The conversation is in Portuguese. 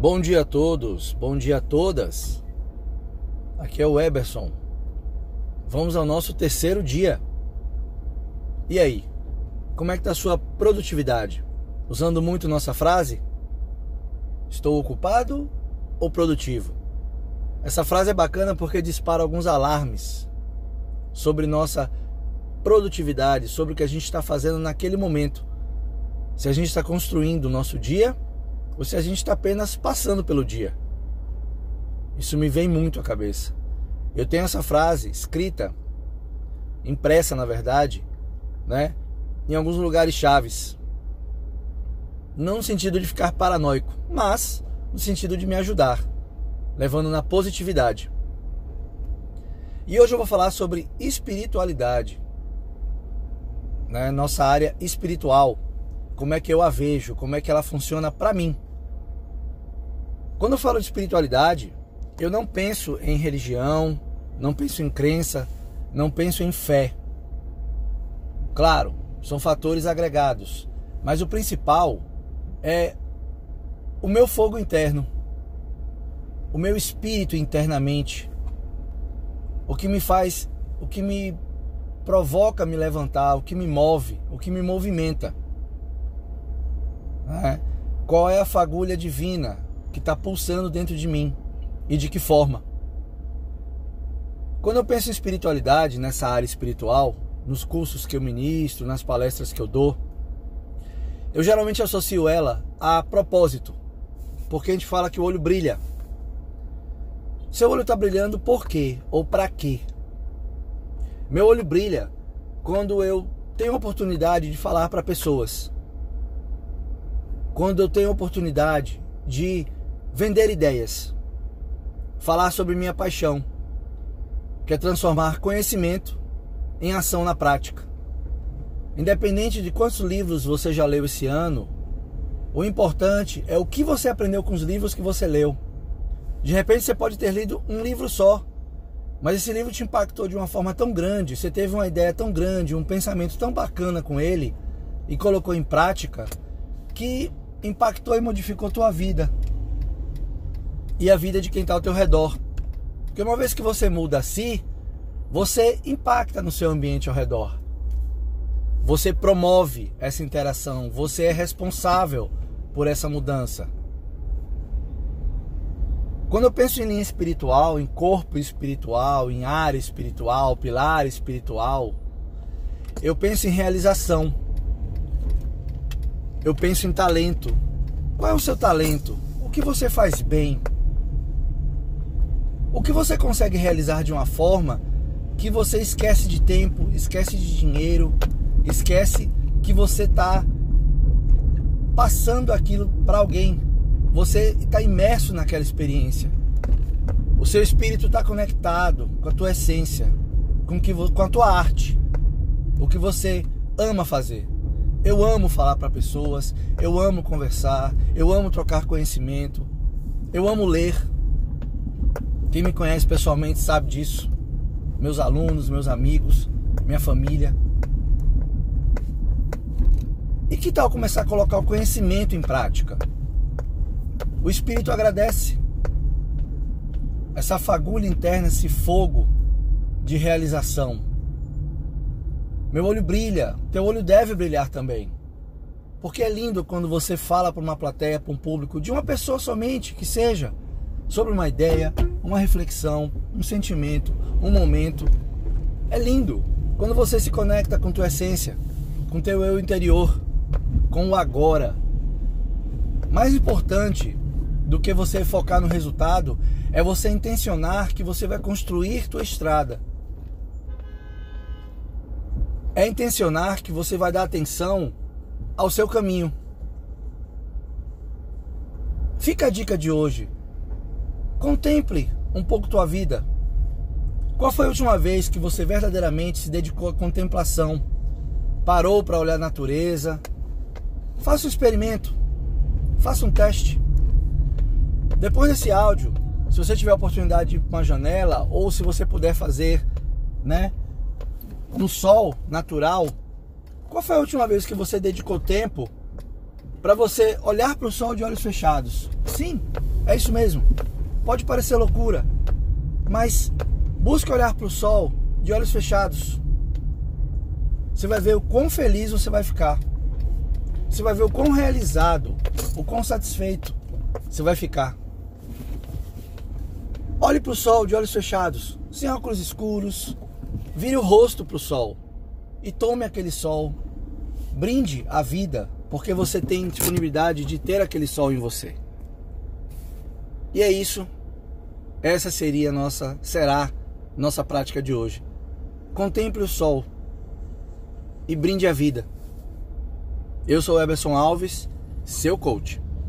Bom dia a todos, bom dia a todas. Aqui é o Eberson. Vamos ao nosso terceiro dia. E aí? Como é que está a sua produtividade? Usando muito nossa frase? Estou ocupado ou produtivo? Essa frase é bacana porque dispara alguns alarmes sobre nossa produtividade, sobre o que a gente está fazendo naquele momento. Se a gente está construindo o nosso dia ou se a gente está apenas passando pelo dia. Isso me vem muito à cabeça. Eu tenho essa frase escrita, impressa na verdade, né, em alguns lugares chaves. Não no sentido de ficar paranoico, mas no sentido de me ajudar, levando na positividade. E hoje eu vou falar sobre espiritualidade, né, nossa área espiritual, como é que eu a vejo, como é que ela funciona para mim. Quando eu falo de espiritualidade, eu não penso em religião, não penso em crença, não penso em fé. Claro, são fatores agregados, mas o principal é o meu fogo interno, o meu espírito internamente, o que me faz, o que me provoca me levantar, o que me move, o que me movimenta. Né? Qual é a fagulha divina que está pulsando dentro de mim e de que forma. Quando eu penso em espiritualidade, nessa área espiritual, nos cursos que eu ministro, nas palestras que eu dou, eu geralmente associo ela a propósito, porque a gente fala que o olho brilha. Seu olho está brilhando por quê ou para quê? Meu olho brilha quando eu tenho oportunidade de falar para pessoas, quando eu tenho oportunidade de vender ideias, falar sobre minha paixão, que é transformar conhecimento em ação na prática. Independente de quantos livros você já leu esse ano, o importante é o que você aprendeu com os livros que você leu. De repente você pode ter lido um livro só, mas esse livro te impactou de uma forma tão grande, você teve uma ideia tão grande, um pensamento tão bacana com ele e colocou em prática que impactou e modificou tua vida e a vida de quem está ao teu redor. Porque uma vez que você muda a si, você impacta no seu ambiente ao redor. Você promove essa interação, você é responsável por essa mudança. Quando eu penso em linha espiritual, em corpo espiritual, em área espiritual, pilar espiritual, eu penso em realização. Eu penso em talento. Qual é o seu talento? O que você faz bem? O que você consegue realizar de uma forma que você esquece de tempo, esquece de dinheiro, esquece que você está passando aquilo para alguém. Você está imerso naquela experiência. O seu espírito está conectado com a tua essência, com, que, com a tua arte, o que você ama fazer. Eu amo falar para pessoas, eu amo conversar, eu amo trocar conhecimento, eu amo ler. Quem me conhece pessoalmente sabe disso. Meus alunos, meus amigos, minha família. E que tal começar a colocar o conhecimento em prática? O espírito agradece. Essa fagulha interna, esse fogo de realização. Meu olho brilha, teu olho deve brilhar também. Porque é lindo quando você fala para uma plateia, para um público, de uma pessoa somente, que seja, sobre uma ideia, uma reflexão, um sentimento, um momento. É lindo quando você se conecta com tua essência, com teu eu interior, com o agora. Mais importante do que você focar no resultado é você intencionar que você vai construir tua estrada. É intencionar que você vai dar atenção ao seu caminho. Fica a dica de hoje. Contemple um pouco tua vida. Qual foi a última vez que você verdadeiramente se dedicou à contemplação? Parou para olhar a natureza? Faça um experimento. Faça um teste. Depois desse áudio, se você tiver a oportunidade de ir para uma janela ou se você puder fazer, né, no sol natural, qual foi a última vez que você dedicou tempo para você olhar para o sol de olhos fechados? Sim, É isso mesmo. Pode parecer loucura, mas busque olhar para o sol de olhos fechados. Você vai ver o quão feliz você vai ficar. Você vai ver o quão realizado, o quão satisfeito você vai ficar. Olhe para o sol de olhos fechados, sem óculos escuros. Vire o rosto para o sol e tome aquele sol. Brinde a vida, porque você tem disponibilidade de ter aquele sol em você. E é isso. Essa seria nossa, será nossa prática de hoje. Contemple o sol e brinde a vida. Eu sou Eberson Alves, seu coach.